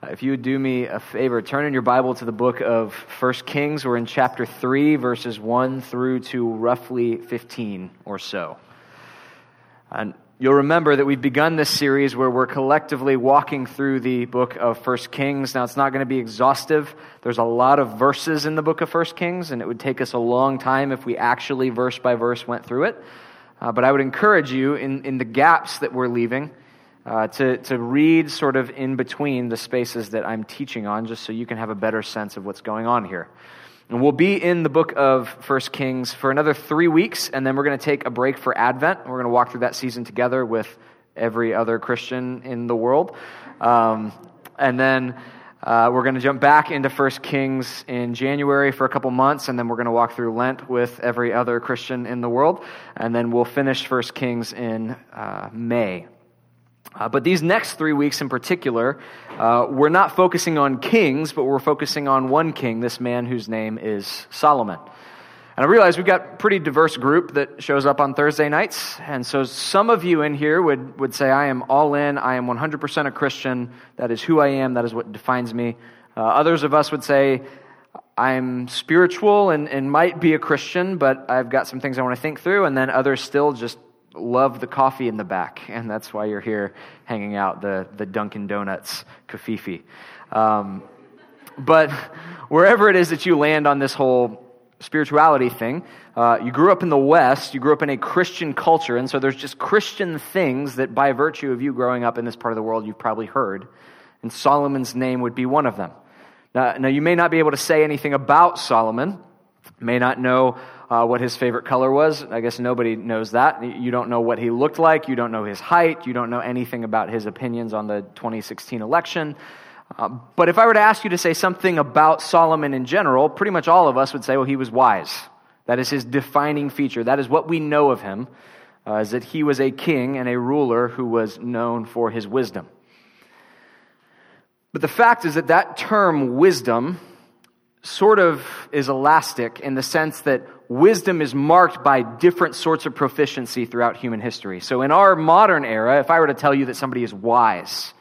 Uh, if you would do me a favor, turn in your Bible to the book of 1 Kings. We're in chapter 3, verses 1 through to roughly 15 or so. And you'll remember that we've begun this series where we're collectively walking through the book of 1 Kings. Now, it's not going to be exhaustive. There's a lot of verses in the book of 1 Kings, and it would take us a long time if we actually verse by verse went through it. Uh, but I would encourage you in, in the gaps that we're leaving uh, to, to read sort of in between the spaces that I'm teaching on, just so you can have a better sense of what's going on here. And we'll be in the book of First Kings for another three weeks, and then we're going to take a break for Advent. We're going to walk through that season together with every other Christian in the world. Um, and then uh, we're going to jump back into First Kings in January for a couple months, and then we're going to walk through Lent with every other Christian in the world. And then we'll finish First Kings in uh, May. Uh, but these next three weeks in particular, uh, we're not focusing on kings, but we're focusing on one king, this man whose name is Solomon. And I realize we've got a pretty diverse group that shows up on Thursday nights. And so some of you in here would, would say, I am all in. I am 100% a Christian. That is who I am. That is what defines me. Uh, others of us would say, I'm spiritual and, and might be a Christian, but I've got some things I want to think through. And then others still just love the coffee in the back, and that's why you're here hanging out, the, the Dunkin' Donuts kafifi. Um, but wherever it is that you land on this whole spirituality thing, uh, you grew up in the West, you grew up in a Christian culture, and so there's just Christian things that by virtue of you growing up in this part of the world, you've probably heard. And Solomon's name would be one of them. Now, now you may not be able to say anything about Solomon, may not know uh, what his favorite color was. I guess nobody knows that. You don't know what he looked like. You don't know his height. You don't know anything about his opinions on the 2016 election. Uh, but if I were to ask you to say something about Solomon in general, pretty much all of us would say, well, he was wise. That is his defining feature. That is what we know of him, uh, is that he was a king and a ruler who was known for his wisdom. But the fact is that that term wisdom sort of is elastic in the sense that wisdom is marked by different sorts of proficiency throughout human history. So, in our modern era, if I were to tell you that somebody is wise,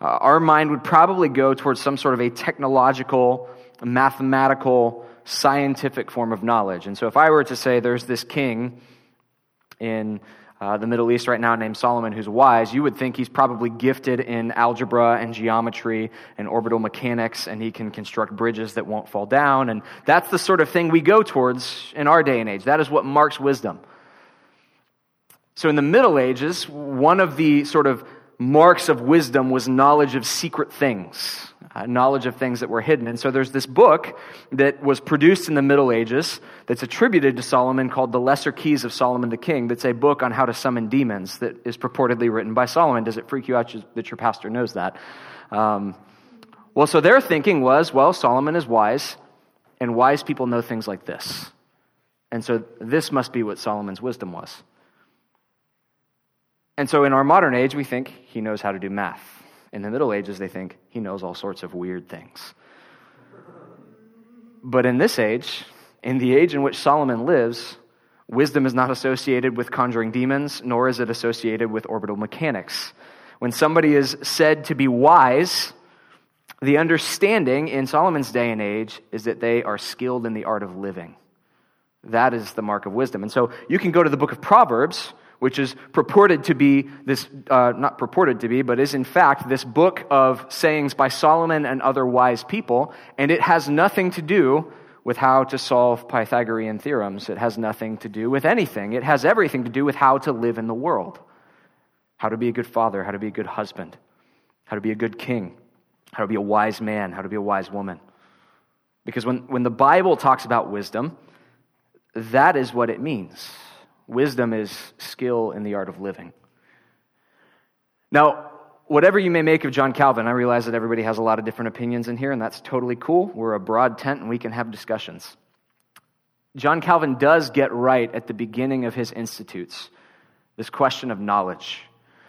uh, our mind would probably go towards some sort of a technological, mathematical, scientific form of knowledge. And so, if I were to say there's this king in uh, the Middle East right now named Solomon who's wise, you would think he's probably gifted in algebra and geometry and orbital mechanics, and he can construct bridges that won't fall down. And that's the sort of thing we go towards in our day and age. That is what marks wisdom. So in the Middle Ages, one of the sort of marks of wisdom was knowledge of secret things uh, knowledge of things that were hidden. And so there's this book that was produced in the Middle Ages that's attributed to Solomon called The Lesser Keys of Solomon the King, that's a book on how to summon demons that is purportedly written by Solomon. Does it freak you out that your pastor knows that? Um, well, so their thinking was well, Solomon is wise, and wise people know things like this. And so this must be what Solomon's wisdom was. And so in our modern age, we think he knows how to do math. In the Middle Ages, they think he knows all sorts of weird things. But in this age, in the age in which Solomon lives, wisdom is not associated with conjuring demons, nor is it associated with orbital mechanics. When somebody is said to be wise, the understanding in Solomon's day and age is that they are skilled in the art of living. That is the mark of wisdom. And so you can go to the book of Proverbs, which is purported to be this, uh, not purported to be, but is in fact this book of sayings by Solomon and other wise people, and it has nothing to do with how to solve Pythagorean theorems. It has nothing to do with anything. It has everything to do with how to live in the world how to be a good father, how to be a good husband, how to be a good king, how to be a wise man, how to be a wise woman. Because when, when the Bible talks about wisdom, that is what it means. Wisdom is skill in the art of living. Now, whatever you may make of John Calvin, I realize that everybody has a lot of different opinions in here, and that's totally cool. We're a broad tent and we can have discussions. John Calvin does get right at the beginning of his Institutes this question of knowledge.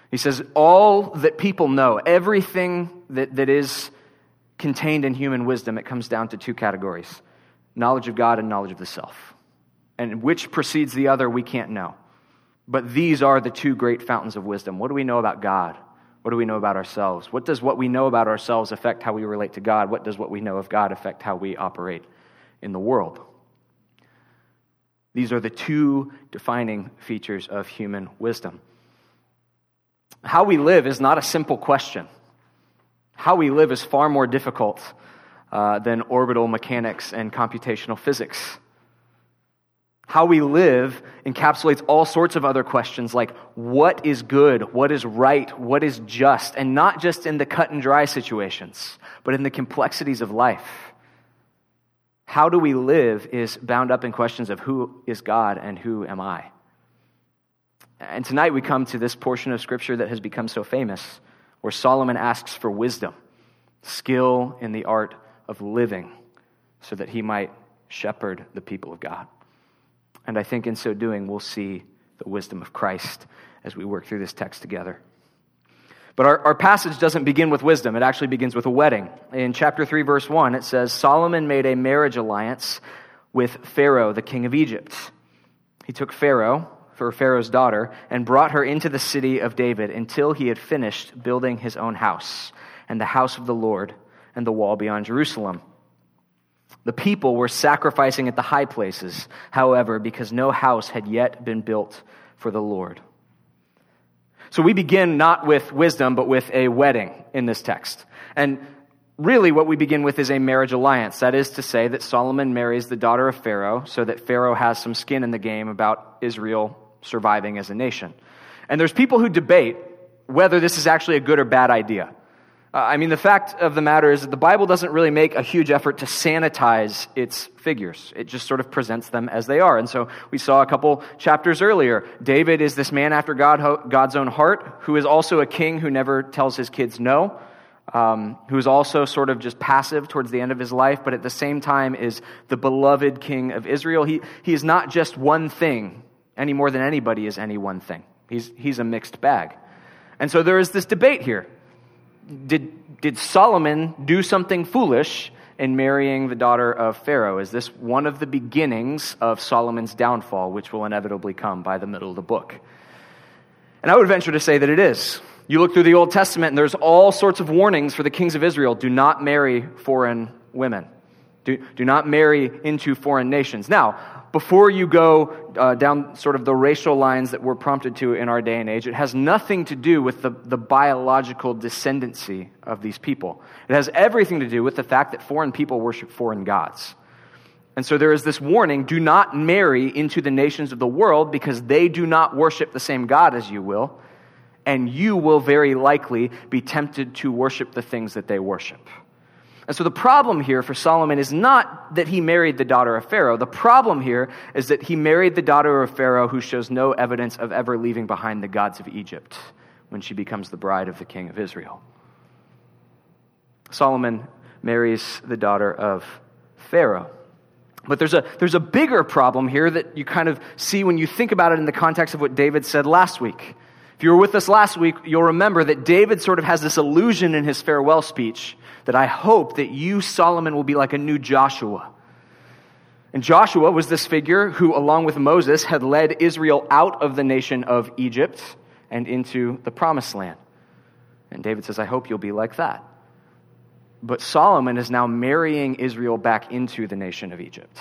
He says, All that people know, everything that, that is contained in human wisdom, it comes down to two categories knowledge of God and knowledge of the self and which precedes the other, we can't know. But these are the two great fountains of wisdom. What do we know about God? What do we know about ourselves? What does what we know about ourselves affect how we relate to God? What does what we know of God affect how we operate in the world? These are the two defining features of human wisdom. How we live is not a simple question. How we live is far more difficult uh, than orbital mechanics and computational physics. How we live encapsulates all sorts of other questions like what is good, what is right, what is just, and not just in the cut and dry situations, but in the complexities of life. How do we live is bound up in questions of who is God and who am I. And tonight we come to this portion of Scripture that has become so famous, where Solomon asks for wisdom, skill in the art of living, so that he might shepherd the people of God. And I think in so doing, we'll see the wisdom of Christ as we work through this text together. But our, our passage doesn't begin with wisdom. It actually begins with a wedding. In chapter 3, verse 1, it says Solomon made a marriage alliance with Pharaoh, the king of Egypt. He took Pharaoh, for Pharaoh's daughter, and brought her into the city of David until he had finished building his own house, and the house of the Lord, and the wall beyond Jerusalem. The people were sacrificing at the high places, however, because no house had yet been built for the Lord. So we begin not with wisdom, but with a wedding in this text. And really, what we begin with is a marriage alliance. That is to say, that Solomon marries the daughter of Pharaoh so that Pharaoh has some skin in the game about Israel surviving as a nation. And there's people who debate whether this is actually a good or bad idea. Uh, I mean, the fact of the matter is that the Bible doesn't really make a huge effort to sanitize its figures. It just sort of presents them as they are. And so we saw a couple chapters earlier. David is this man after God, God's own heart, who is also a king who never tells his kids no, um, who is also sort of just passive towards the end of his life, but at the same time is the beloved king of Israel. He, he is not just one thing any more than anybody is any one thing. He's, he's a mixed bag. And so there is this debate here did, did Solomon do something foolish in marrying the daughter of Pharaoh? Is this one of the beginnings of Solomon's downfall, which will inevitably come by the middle of the book? And I would venture to say that it is. You look through the Old Testament, and there's all sorts of warnings for the kings of Israel do not marry foreign women. Do, do not marry into foreign nations. Now, before you go uh, down sort of the racial lines that we're prompted to in our day and age, it has nothing to do with the, the biological descendancy of these people. It has everything to do with the fact that foreign people worship foreign gods. And so there is this warning do not marry into the nations of the world because they do not worship the same God as you will, and you will very likely be tempted to worship the things that they worship. And so the problem here for Solomon is not that he married the daughter of Pharaoh. The problem here is that he married the daughter of Pharaoh who shows no evidence of ever leaving behind the gods of Egypt when she becomes the bride of the king of Israel. Solomon marries the daughter of Pharaoh. But there's a, there's a bigger problem here that you kind of see when you think about it in the context of what David said last week. If you were with us last week, you'll remember that David sort of has this illusion in his farewell speech that I hope that you, Solomon, will be like a new Joshua. And Joshua was this figure who, along with Moses, had led Israel out of the nation of Egypt and into the promised land. And David says, I hope you'll be like that. But Solomon is now marrying Israel back into the nation of Egypt.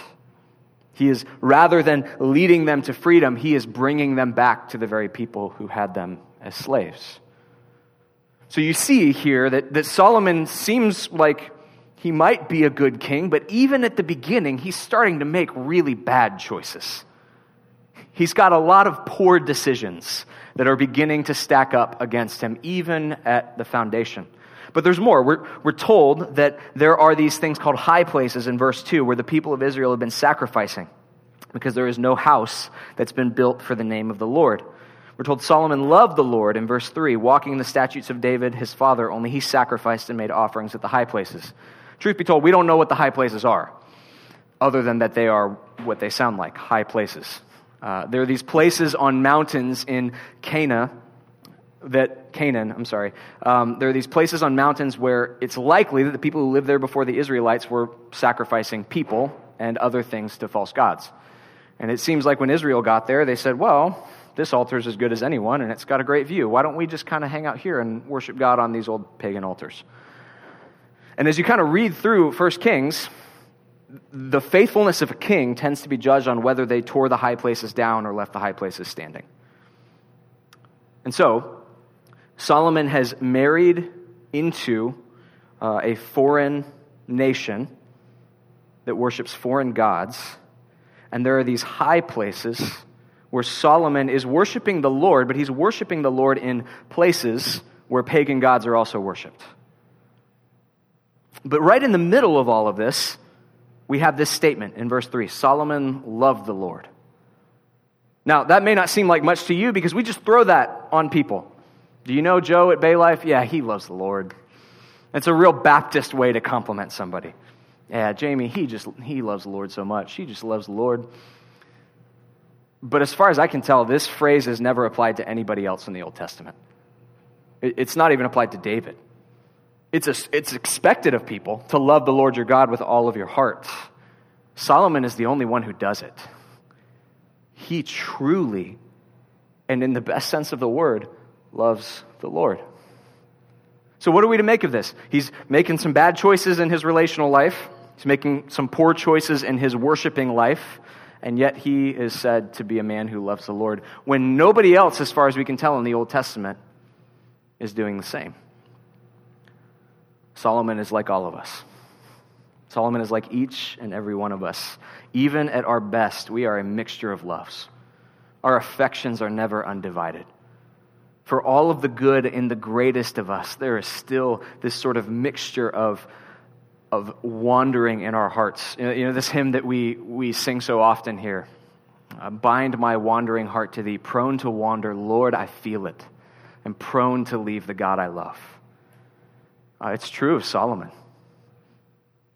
He is, rather than leading them to freedom, he is bringing them back to the very people who had them as slaves. So you see here that, that Solomon seems like he might be a good king, but even at the beginning, he's starting to make really bad choices. He's got a lot of poor decisions that are beginning to stack up against him, even at the foundation. But there's more. We're, we're told that there are these things called high places in verse 2 where the people of Israel have been sacrificing because there is no house that's been built for the name of the Lord. We're told Solomon loved the Lord in verse 3, walking in the statutes of David, his father, only he sacrificed and made offerings at the high places. Truth be told, we don't know what the high places are, other than that they are what they sound like high places. Uh, there are these places on mountains in Cana that Canaan, I'm sorry, um, there are these places on mountains where it's likely that the people who lived there before the Israelites were sacrificing people and other things to false gods. And it seems like when Israel got there, they said, well, this altar is as good as anyone and it's got a great view. Why don't we just kind of hang out here and worship God on these old pagan altars? And as you kind of read through 1 Kings, the faithfulness of a king tends to be judged on whether they tore the high places down or left the high places standing. And so, Solomon has married into uh, a foreign nation that worships foreign gods. And there are these high places where Solomon is worshiping the Lord, but he's worshiping the Lord in places where pagan gods are also worshiped. But right in the middle of all of this, we have this statement in verse 3 Solomon loved the Lord. Now, that may not seem like much to you because we just throw that on people. Do you know Joe at Bay Life? Yeah, he loves the Lord. It's a real Baptist way to compliment somebody. Yeah, Jamie, he just he loves the Lord so much. He just loves the Lord. But as far as I can tell, this phrase is never applied to anybody else in the Old Testament. It's not even applied to David. It's, a, it's expected of people to love the Lord your God with all of your heart. Solomon is the only one who does it. He truly, and in the best sense of the word, loves the Lord. So, what are we to make of this? He's making some bad choices in his relational life, he's making some poor choices in his worshiping life, and yet he is said to be a man who loves the Lord when nobody else, as far as we can tell in the Old Testament, is doing the same. Solomon is like all of us. Solomon is like each and every one of us. Even at our best, we are a mixture of loves. Our affections are never undivided. For all of the good in the greatest of us, there is still this sort of mixture of, of wandering in our hearts. You know, you know this hymn that we, we sing so often here uh, Bind my wandering heart to thee, prone to wander, Lord, I feel it, and prone to leave the God I love. Uh, it's true of Solomon.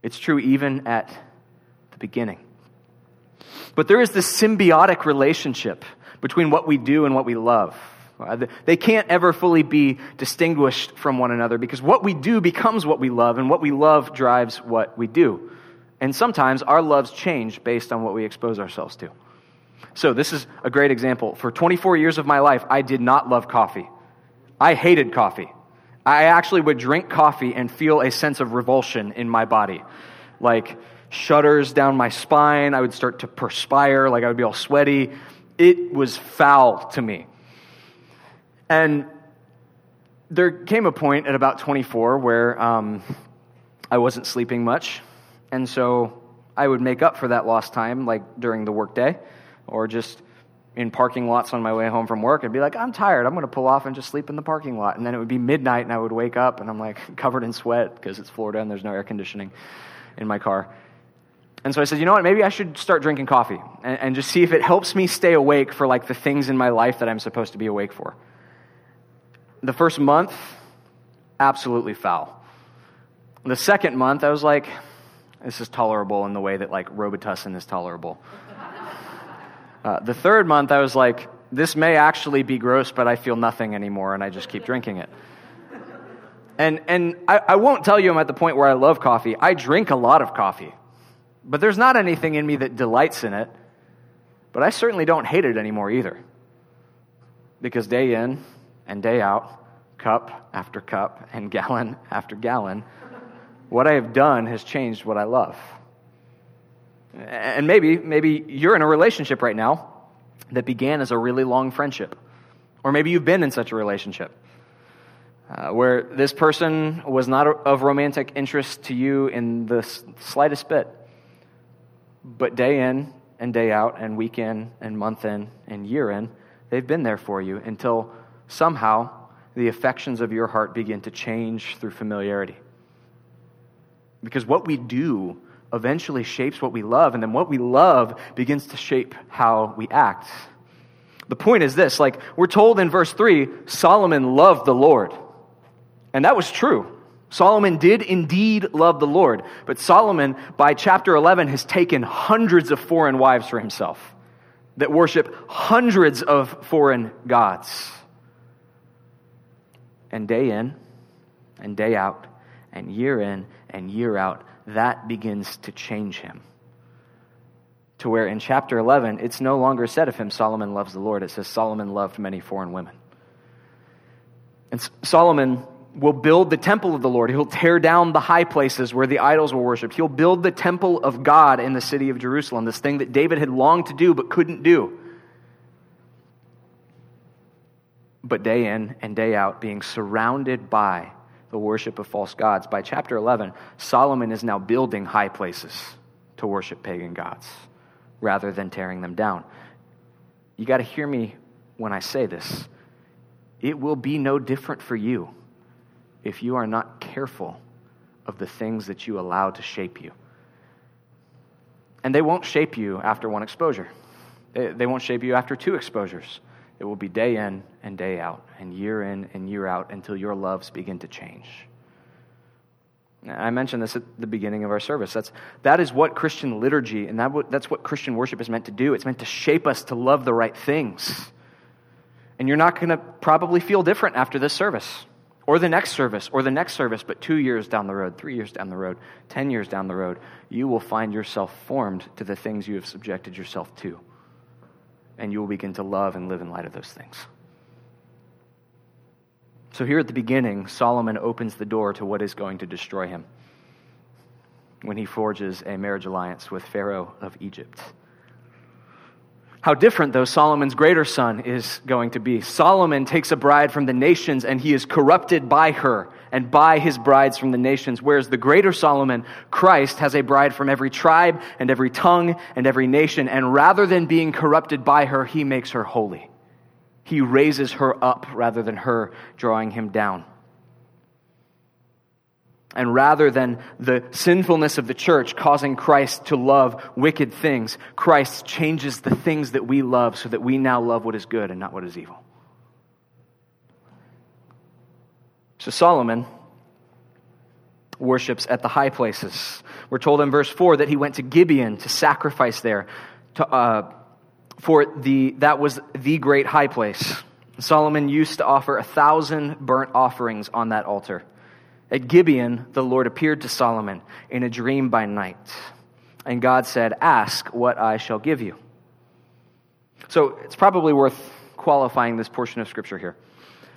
It's true even at the beginning. But there is this symbiotic relationship between what we do and what we love. Uh, they can't ever fully be distinguished from one another because what we do becomes what we love, and what we love drives what we do. And sometimes our loves change based on what we expose ourselves to. So, this is a great example. For 24 years of my life, I did not love coffee. I hated coffee. I actually would drink coffee and feel a sense of revulsion in my body. Like shudders down my spine. I would start to perspire, like I would be all sweaty. It was foul to me. And there came a point at about 24 where um, I wasn't sleeping much. And so I would make up for that lost time, like during the workday, or just in parking lots on my way home from work. I'd be like, I'm tired. I'm going to pull off and just sleep in the parking lot. And then it would be midnight and I would wake up and I'm like covered in sweat because it's Florida and there's no air conditioning in my car. And so I said, you know what? Maybe I should start drinking coffee and, and just see if it helps me stay awake for like the things in my life that I'm supposed to be awake for. The first month, absolutely foul. The second month, I was like, this is tolerable in the way that like Robitussin is tolerable. Uh, the third month, I was like, this may actually be gross, but I feel nothing anymore, and I just keep drinking it. And, and I, I won't tell you I'm at the point where I love coffee. I drink a lot of coffee, but there's not anything in me that delights in it. But I certainly don't hate it anymore either. Because day in and day out, cup after cup and gallon after gallon, what I have done has changed what I love. And maybe, maybe you're in a relationship right now that began as a really long friendship. Or maybe you've been in such a relationship uh, where this person was not of romantic interest to you in the slightest bit. But day in and day out, and week in and month in and year in, they've been there for you until somehow the affections of your heart begin to change through familiarity. Because what we do eventually shapes what we love, and then what we love begins to shape how we act. The point is this like, we're told in verse 3 Solomon loved the Lord. And that was true. Solomon did indeed love the Lord. But Solomon, by chapter 11, has taken hundreds of foreign wives for himself that worship hundreds of foreign gods. And day in and day out, and year in and year out, that begins to change him. to where in chapter 11, it's no longer said of him, Solomon loves the Lord. It says, Solomon loved many foreign women. And Solomon will build the temple of the Lord. He'll tear down the high places where the idols were worshiped. He'll build the temple of God in the city of Jerusalem, this thing that David had longed to do but couldn't do. But day in and day out, being surrounded by the worship of false gods. By chapter 11, Solomon is now building high places to worship pagan gods rather than tearing them down. You got to hear me when I say this. It will be no different for you if you are not careful of the things that you allow to shape you. And they won't shape you after one exposure, they, won't shape you after two exposures. It will be day in and day out, and year in and year out until your loves begin to change. I mentioned this at the beginning of our service. That's, that is what Christian liturgy and that, that's what Christian worship is meant to do. It's meant to shape us to love the right things. And you're not going to probably feel different after this service or the next service or the next service, but two years down the road, three years down the road, ten years down the road, you will find yourself formed to the things you have subjected yourself to. And you will begin to love and live in light of those things. So, here at the beginning, Solomon opens the door to what is going to destroy him when he forges a marriage alliance with Pharaoh of Egypt. How different, though, Solomon's greater son is going to be. Solomon takes a bride from the nations and he is corrupted by her and buy his brides from the nations, whereas the greater Solomon, Christ, has a bride from every tribe and every tongue and every nation, and rather than being corrupted by her, he makes her holy. He raises her up rather than her drawing him down. And rather than the sinfulness of the church causing Christ to love wicked things, Christ changes the things that we love so that we now love what is good and not what is evil. So Solomon worships at the high places. We're told in verse 4 that he went to Gibeon to sacrifice there, to, uh, for the, that was the great high place. Solomon used to offer a thousand burnt offerings on that altar. At Gibeon, the Lord appeared to Solomon in a dream by night. And God said, Ask what I shall give you. So it's probably worth qualifying this portion of Scripture here.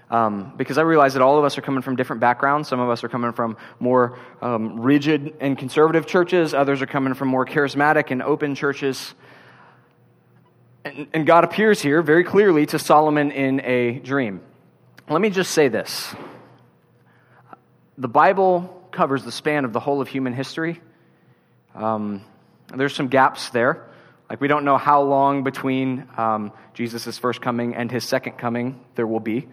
Um, because I realize that all of us are coming from different backgrounds. Some of us are coming from more um, rigid and conservative churches, others are coming from more charismatic and open churches. And, and God appears here very clearly to Solomon in a dream. Let me just say this the Bible covers the span of the whole of human history. Um, there's some gaps there. Like, we don't know how long between um, Jesus' first coming and his second coming there will be.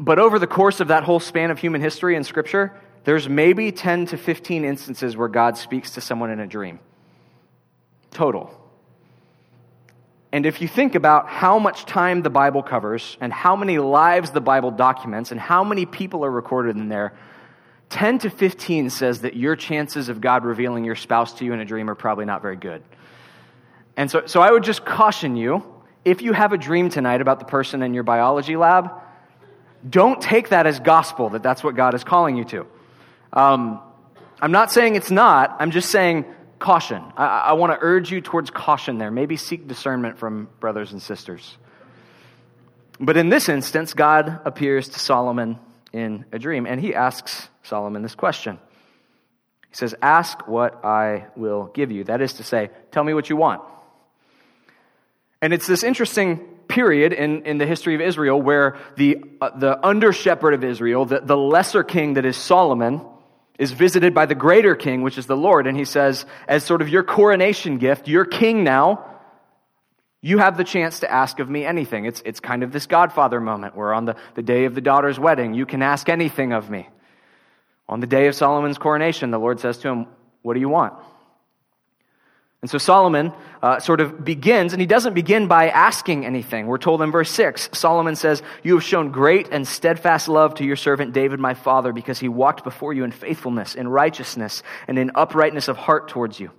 But over the course of that whole span of human history and Scripture, there's maybe 10 to 15 instances where God speaks to someone in a dream. Total. And if you think about how much time the Bible covers and how many lives the Bible documents and how many people are recorded in there, 10 to 15 says that your chances of God revealing your spouse to you in a dream are probably not very good. And so, so I would just caution you if you have a dream tonight about the person in your biology lab, don't take that as gospel, that that's what God is calling you to. Um, I'm not saying it's not, I'm just saying caution. I, I want to urge you towards caution there. Maybe seek discernment from brothers and sisters. But in this instance, God appears to Solomon in a dream, and he asks Solomon this question. He says, Ask what I will give you. That is to say, tell me what you want. And it's this interesting period in, in the history of Israel where the, uh, the under shepherd of Israel, the, the lesser king that is Solomon, is visited by the greater king, which is the Lord. And he says, as sort of your coronation gift, you're king now. You have the chance to ask of me anything. It's, it's kind of this Godfather moment where on the, the day of the daughter's wedding, you can ask anything of me. On the day of Solomon's coronation, the Lord says to him, What do you want? And so Solomon uh, sort of begins, and he doesn't begin by asking anything. We're told in verse 6 Solomon says, You have shown great and steadfast love to your servant David, my father, because he walked before you in faithfulness, in righteousness, and in uprightness of heart towards you.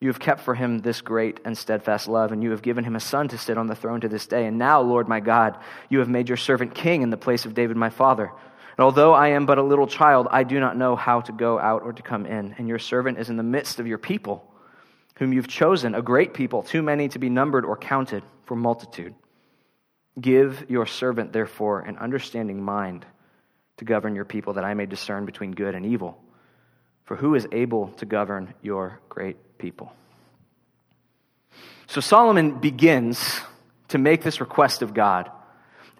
You have kept for him this great and steadfast love, and you have given him a son to sit on the throne to this day. And now, Lord my God, you have made your servant king in the place of David, my father. And although I am but a little child, I do not know how to go out or to come in, and your servant is in the midst of your people whom you've chosen, a great people, too many to be numbered or counted for multitude. Give your servant, therefore, an understanding mind to govern your people, that I may discern between good and evil. For who is able to govern your great people? So Solomon begins to make this request of God.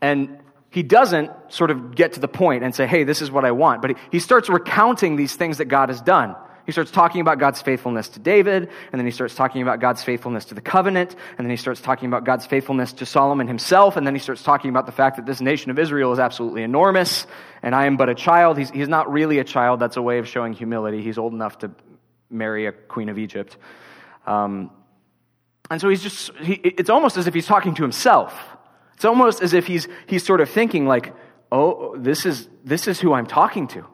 And he doesn't sort of get to the point and say, hey, this is what I want. But he, starts recounting these things that God has done. He starts talking about God's faithfulness to David, and then he starts talking about God's faithfulness to the covenant, and then he starts talking about God's faithfulness to Solomon himself, and then he starts talking about the fact that this nation of Israel is absolutely enormous, and I am but a child. He's, he's not really a child. That's a way of showing humility. He's old enough to marry a queen of Egypt. Um, and so he's just, he, it's almost as if he's talking to himself. It's almost as if he's, he's sort of thinking, like, oh, this is, this is who I'm talking to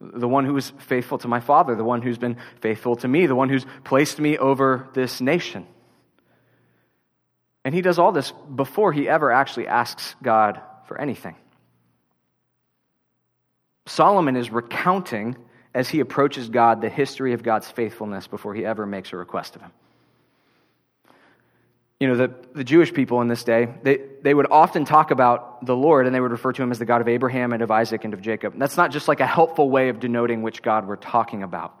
the one who is faithful to my father, the one who's been faithful to me, the one who's placed me over this nation. And he does all this before he ever actually asks God for anything. Solomon is recounting as he approaches God the history of God's faithfulness before he ever makes a request of him you know, the, the Jewish people in this day, they, they would often talk about the Lord and they would refer to him as the God of Abraham and of Isaac and of Jacob. that's not just like a helpful way of denoting which God we're talking about.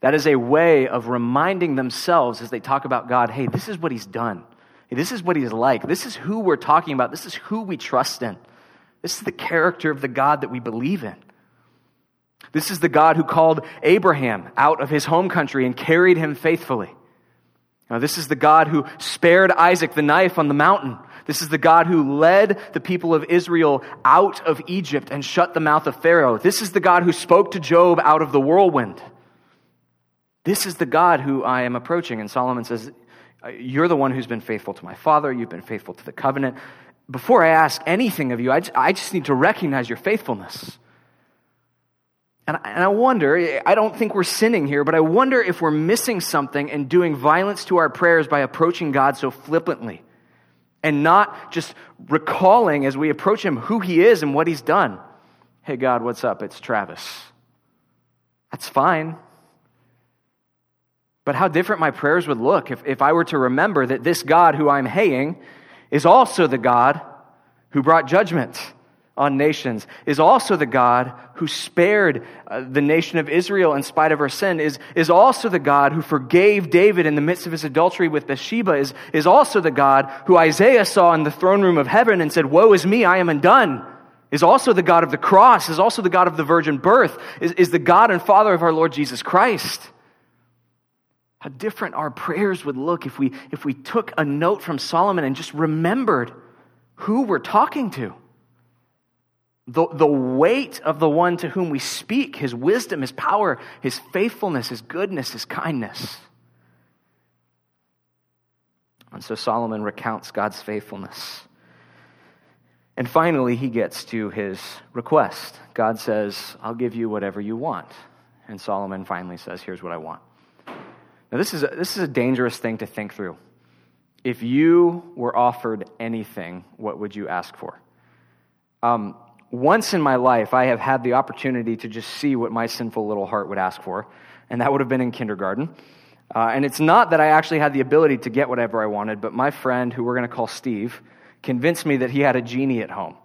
That is a way of reminding themselves as they talk about God, hey, this is what he's done. Hey, this is what he's like. This is who we're talking about. This is who we trust in. This is the character of the God that we believe in. This is the God who called Abraham out of his home country and carried him faithfully. Now, this is the God who spared Isaac the knife on the mountain. This is the God who led the people of Israel out of Egypt and shut the mouth of Pharaoh. This is the God who spoke to Job out of the whirlwind. This is the God who I am approaching. And Solomon says, You're the one who's been faithful to my father. You've been faithful to the covenant. Before I ask anything of you, I just need to recognize your faithfulness. And, I wonder, I don't think we're sinning here, but I wonder if we're missing something and doing violence to our prayers by approaching God so flippantly and not just recalling as we approach Him who He is and what He's done. Hey, God, what's up? It's Travis. That's fine. But how different my prayers would look if, if I were to remember that this God who I'm haying is also the God who brought judgment on nations, is also the God who spared uh, the nation of Israel in spite of her sin, is, is also the God who forgave David in the midst of his adultery with Bathsheba, is, is also the God who Isaiah saw in the throne room of heaven and said, Woe is me, I am undone. Is also the God of the cross, is also the God of the virgin birth, is, is the God and Father of our Lord Jesus Christ. How different our prayers would look if we, if we took a note from Solomon and just remembered who we're talking to the, the weight of the one to whom we speak, his wisdom, his power, his faithfulness, his goodness, his kindness. And so Solomon recounts God's faithfulness. And finally, he gets to his request. God says, I'll give you whatever you want. And Solomon finally says, Here's what I want. Now, this is a, this is a dangerous thing to think through. If you were offered anything, what would you ask for? Um, once in my life, I have had the opportunity to just see what my sinful little heart would ask for, and that would have been in kindergarten. Uh, and it's not that I actually had the ability to get whatever I wanted, but my friend, who we're going to call Steve, convinced me that he had a genie at home.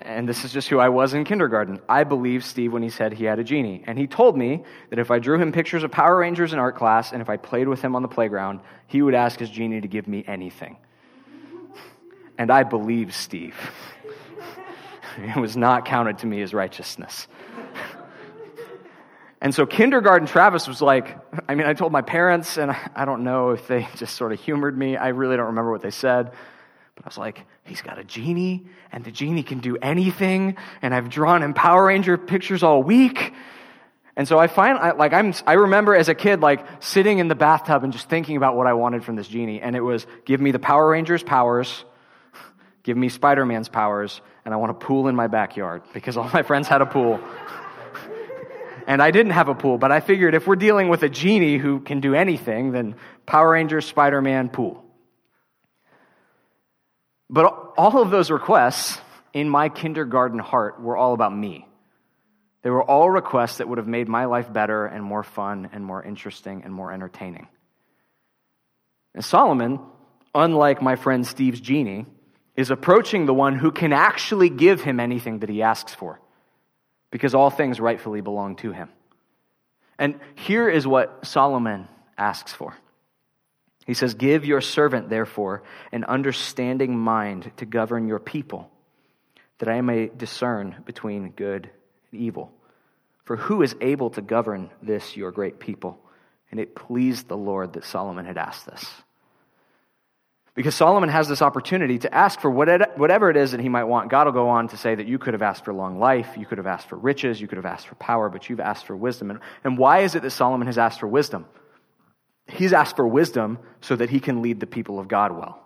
And this is just who I was in kindergarten. I believed Steve when he said he had a genie. And he told me that if I drew him pictures of Power Rangers in art class and if I played with him on the playground, he would ask his genie to give me anything. And I believed Steve. It was not counted to me as righteousness. And so kindergarten Travis was like, I mean, I told my parents, and I don't know if they just sort of humored me. I really don't remember what they said. But I was like, he's got a genie, and the genie can do anything, and I've drawn him Power Ranger pictures all week. And so I find, like, I'm, I remember as a kid, like, sitting in the bathtub and just thinking about what I wanted from this genie. And it was, give me the Power Rangers powers, give me Spider Man's powers, and I want a pool in my backyard because all my friends had a pool. and I didn't have a pool, but I figured if we're dealing with a genie who can do anything, then Power Rangers, Spider Man, pool. But all of those requests in my kindergarten heart were all about me. They were all requests that would have made my life better and more fun and more interesting and more entertaining. And Solomon, unlike my friend Steve's genie, is approaching the one who can actually give him anything that he asks for, because all things rightfully belong to him. And here is what Solomon asks for. He says, Give your servant, therefore, an understanding mind to govern your people, that I may discern between good and evil. For who is able to govern this, your great people? And it pleased the Lord that Solomon had asked this. Because Solomon has this opportunity to ask for whatever it is that he might want. God will go on to say that you could have asked for long life, you could have asked for riches, you could have asked for power, but you've asked for wisdom. And, why is it that Solomon has asked for wisdom? He's asked for wisdom so that he can lead the people of God well.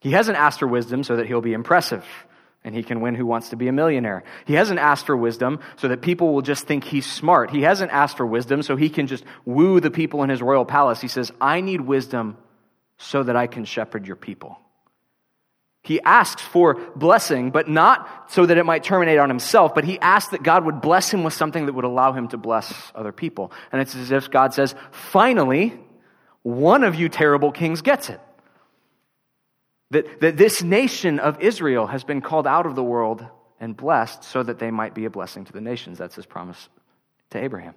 He hasn't asked for wisdom so that he'll be impressive and he can win Who Wants to Be a Millionaire. He hasn't asked for wisdom so that people will just think he's smart. He hasn't asked for wisdom so he can just woo the people in his royal palace. He says, I need wisdom so that I can shepherd your people. He asks for blessing, but not so that it might terminate on himself, but he asks that God would bless him with something that would allow him to bless other people. And it's as if God says, finally, one of you terrible kings gets it. That, that this nation of Israel has been called out of the world and blessed so that they might be a blessing to the nations. That's his promise to Abraham.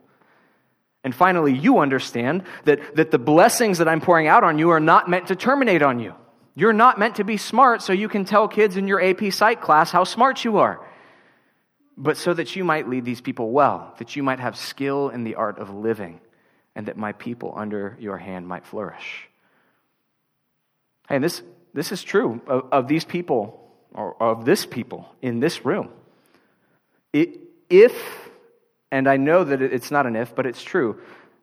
And finally, you understand that, that the blessings that I'm pouring out on you are not meant to terminate on you. You're not meant to be smart so you can tell kids in your AP Psych class how smart you are, but so that you might lead these people well, that you might have skill in the art of living, and that my people under your hand might flourish. Hey, and this, this is true of, of these people, or of this people in this room. It, if and I know that it's not an if, but it's true.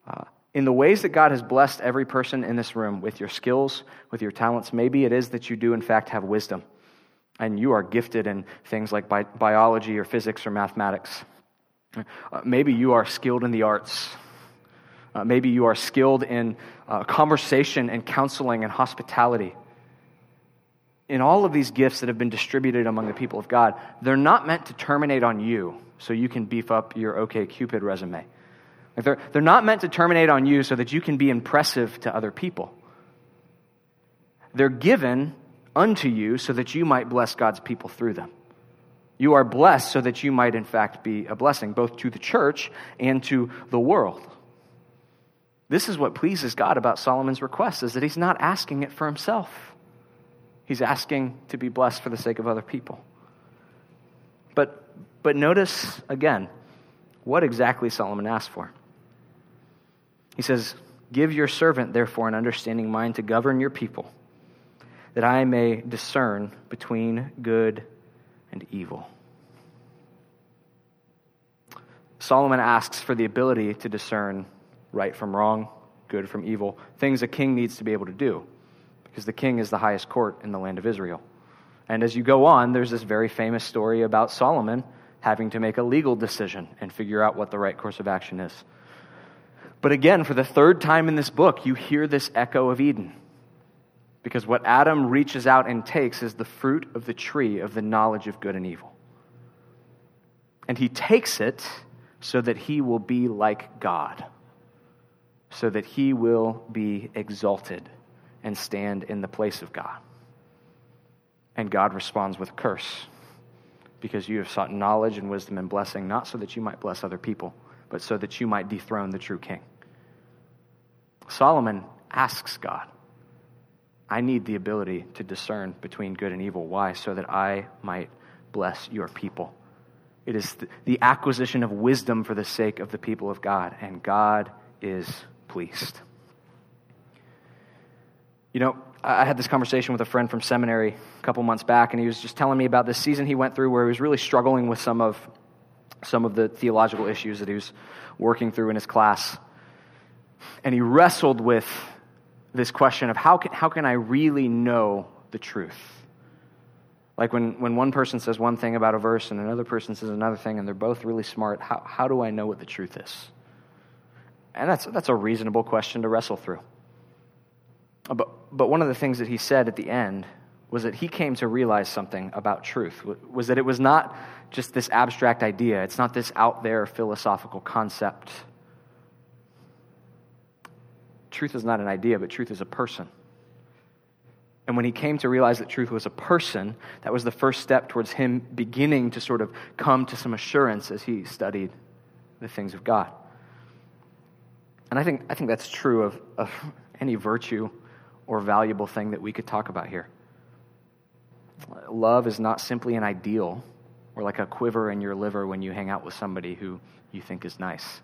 Uh, in the ways that God has blessed every person in this room with your skills, with your talents, maybe it is that you do, in fact, have wisdom. And you are gifted in things like bi- biology or physics or mathematics. Uh, maybe you are skilled in the arts. Uh, maybe you are skilled in uh, conversation and counseling and hospitality. In all of these gifts that have been distributed among the people of God, they're not meant to terminate on you so you can beef up your OkCupid resume. Like they're, they're not meant to terminate on you so that you can be impressive to other people. They're given unto you so that you might bless God's people through them. You are blessed so that you might, in fact, be a blessing, both to the church and to the world. This is what pleases God about Solomon's request, is that he's not asking it for himself. He's asking to be blessed for the sake of other people. But but notice again what exactly Solomon asked for. He says, Give your servant, therefore, an understanding mind to govern your people, that I may discern between good and evil. Solomon asks for the ability to discern right from wrong, good from evil, things a king needs to be able to do, because the king is the highest court in the land of Israel. And as you go on, there's this very famous story about Solomon having to make a legal decision and figure out what the right course of action is. But again, for the third time in this book, you hear this echo of Eden. Because what Adam reaches out and takes is the fruit of the tree of the knowledge of good and evil. And he takes it so that he will be like God, so that he will be exalted and stand in the place of God. And God responds with a curse because you have sought knowledge and wisdom and blessing, not so that you might bless other people, but so that you might dethrone the true king. Solomon asks God, I need the ability to discern between good and evil. Why? So that I might bless your people. It is the acquisition of wisdom for the sake of the people of God, and God is pleased. You know, I had this conversation with a friend from seminary a couple months back, and he was just telling me about this season he went through where he was really struggling with some of, some of the theological issues that he was working through in his class. And he wrestled with this question of how can, how can I really know the truth? Like when, when one person says one thing about a verse and another person says another thing, and they're both really smart, how, how do I know what the truth is? And that's, that's a reasonable question to wrestle through. But, but one of the things that he said at the end was that he came to realize something about truth, was that it was not just this abstract idea, it's not this out there philosophical concept. Truth is not an idea, but truth is a person. And when he came to realize that truth was a person, that was the first step towards him beginning to sort of come to some assurance as he studied the things of God. And I think, I think that's true of, of any virtue or valuable thing that we could talk about here. Love is not simply an ideal or like a quiver in your liver when you hang out with somebody who you think is nice.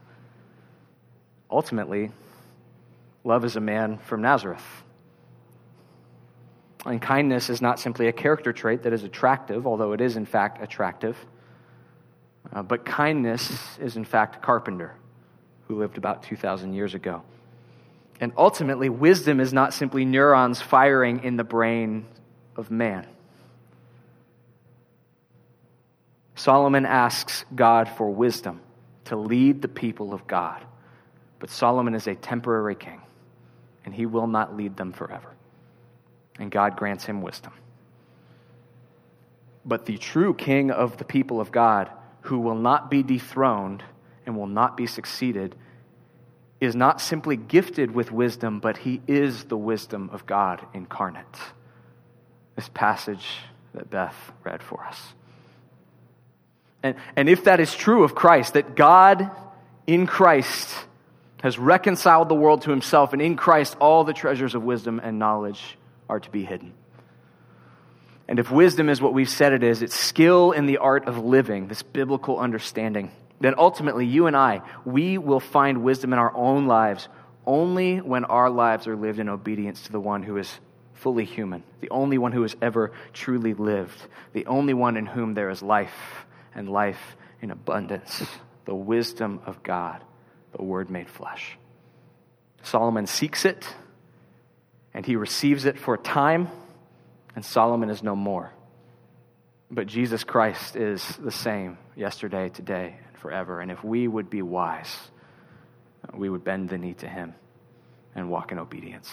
Ultimately, love is a man from Nazareth. And kindness is not simply a character trait that is attractive, although it is in fact attractive. Uh, but kindness is in fact a carpenter who lived about 2,000 years ago. And ultimately, wisdom is not simply neurons firing in the brain of man. Solomon asks God for wisdom to lead the people of God. But Solomon is a temporary king, and he will not lead them forever. And God grants him wisdom. But the true king of the people of God, who will not be dethroned and will not be succeeded, is not simply gifted with wisdom, but he is the wisdom of God incarnate. This passage that Beth read for us. And, and if that is true of Christ, that God in Christ has reconciled the world to himself, and in Christ all the treasures of wisdom and knowledge are to be hidden. And if wisdom is what we've said it is, it's skill in the art of living, this biblical understanding then ultimately you and I, we will find wisdom in our own lives only when our lives are lived in obedience to the one who is fully human, the only one who has ever truly lived, the only one in whom there is life and life in abundance, the wisdom of God, the Word made flesh. Solomon seeks it, and he receives it for a time, and Solomon is no more. But Jesus Christ is the same yesterday, today, forever. And if we would be wise, we would bend the knee to him and walk in obedience.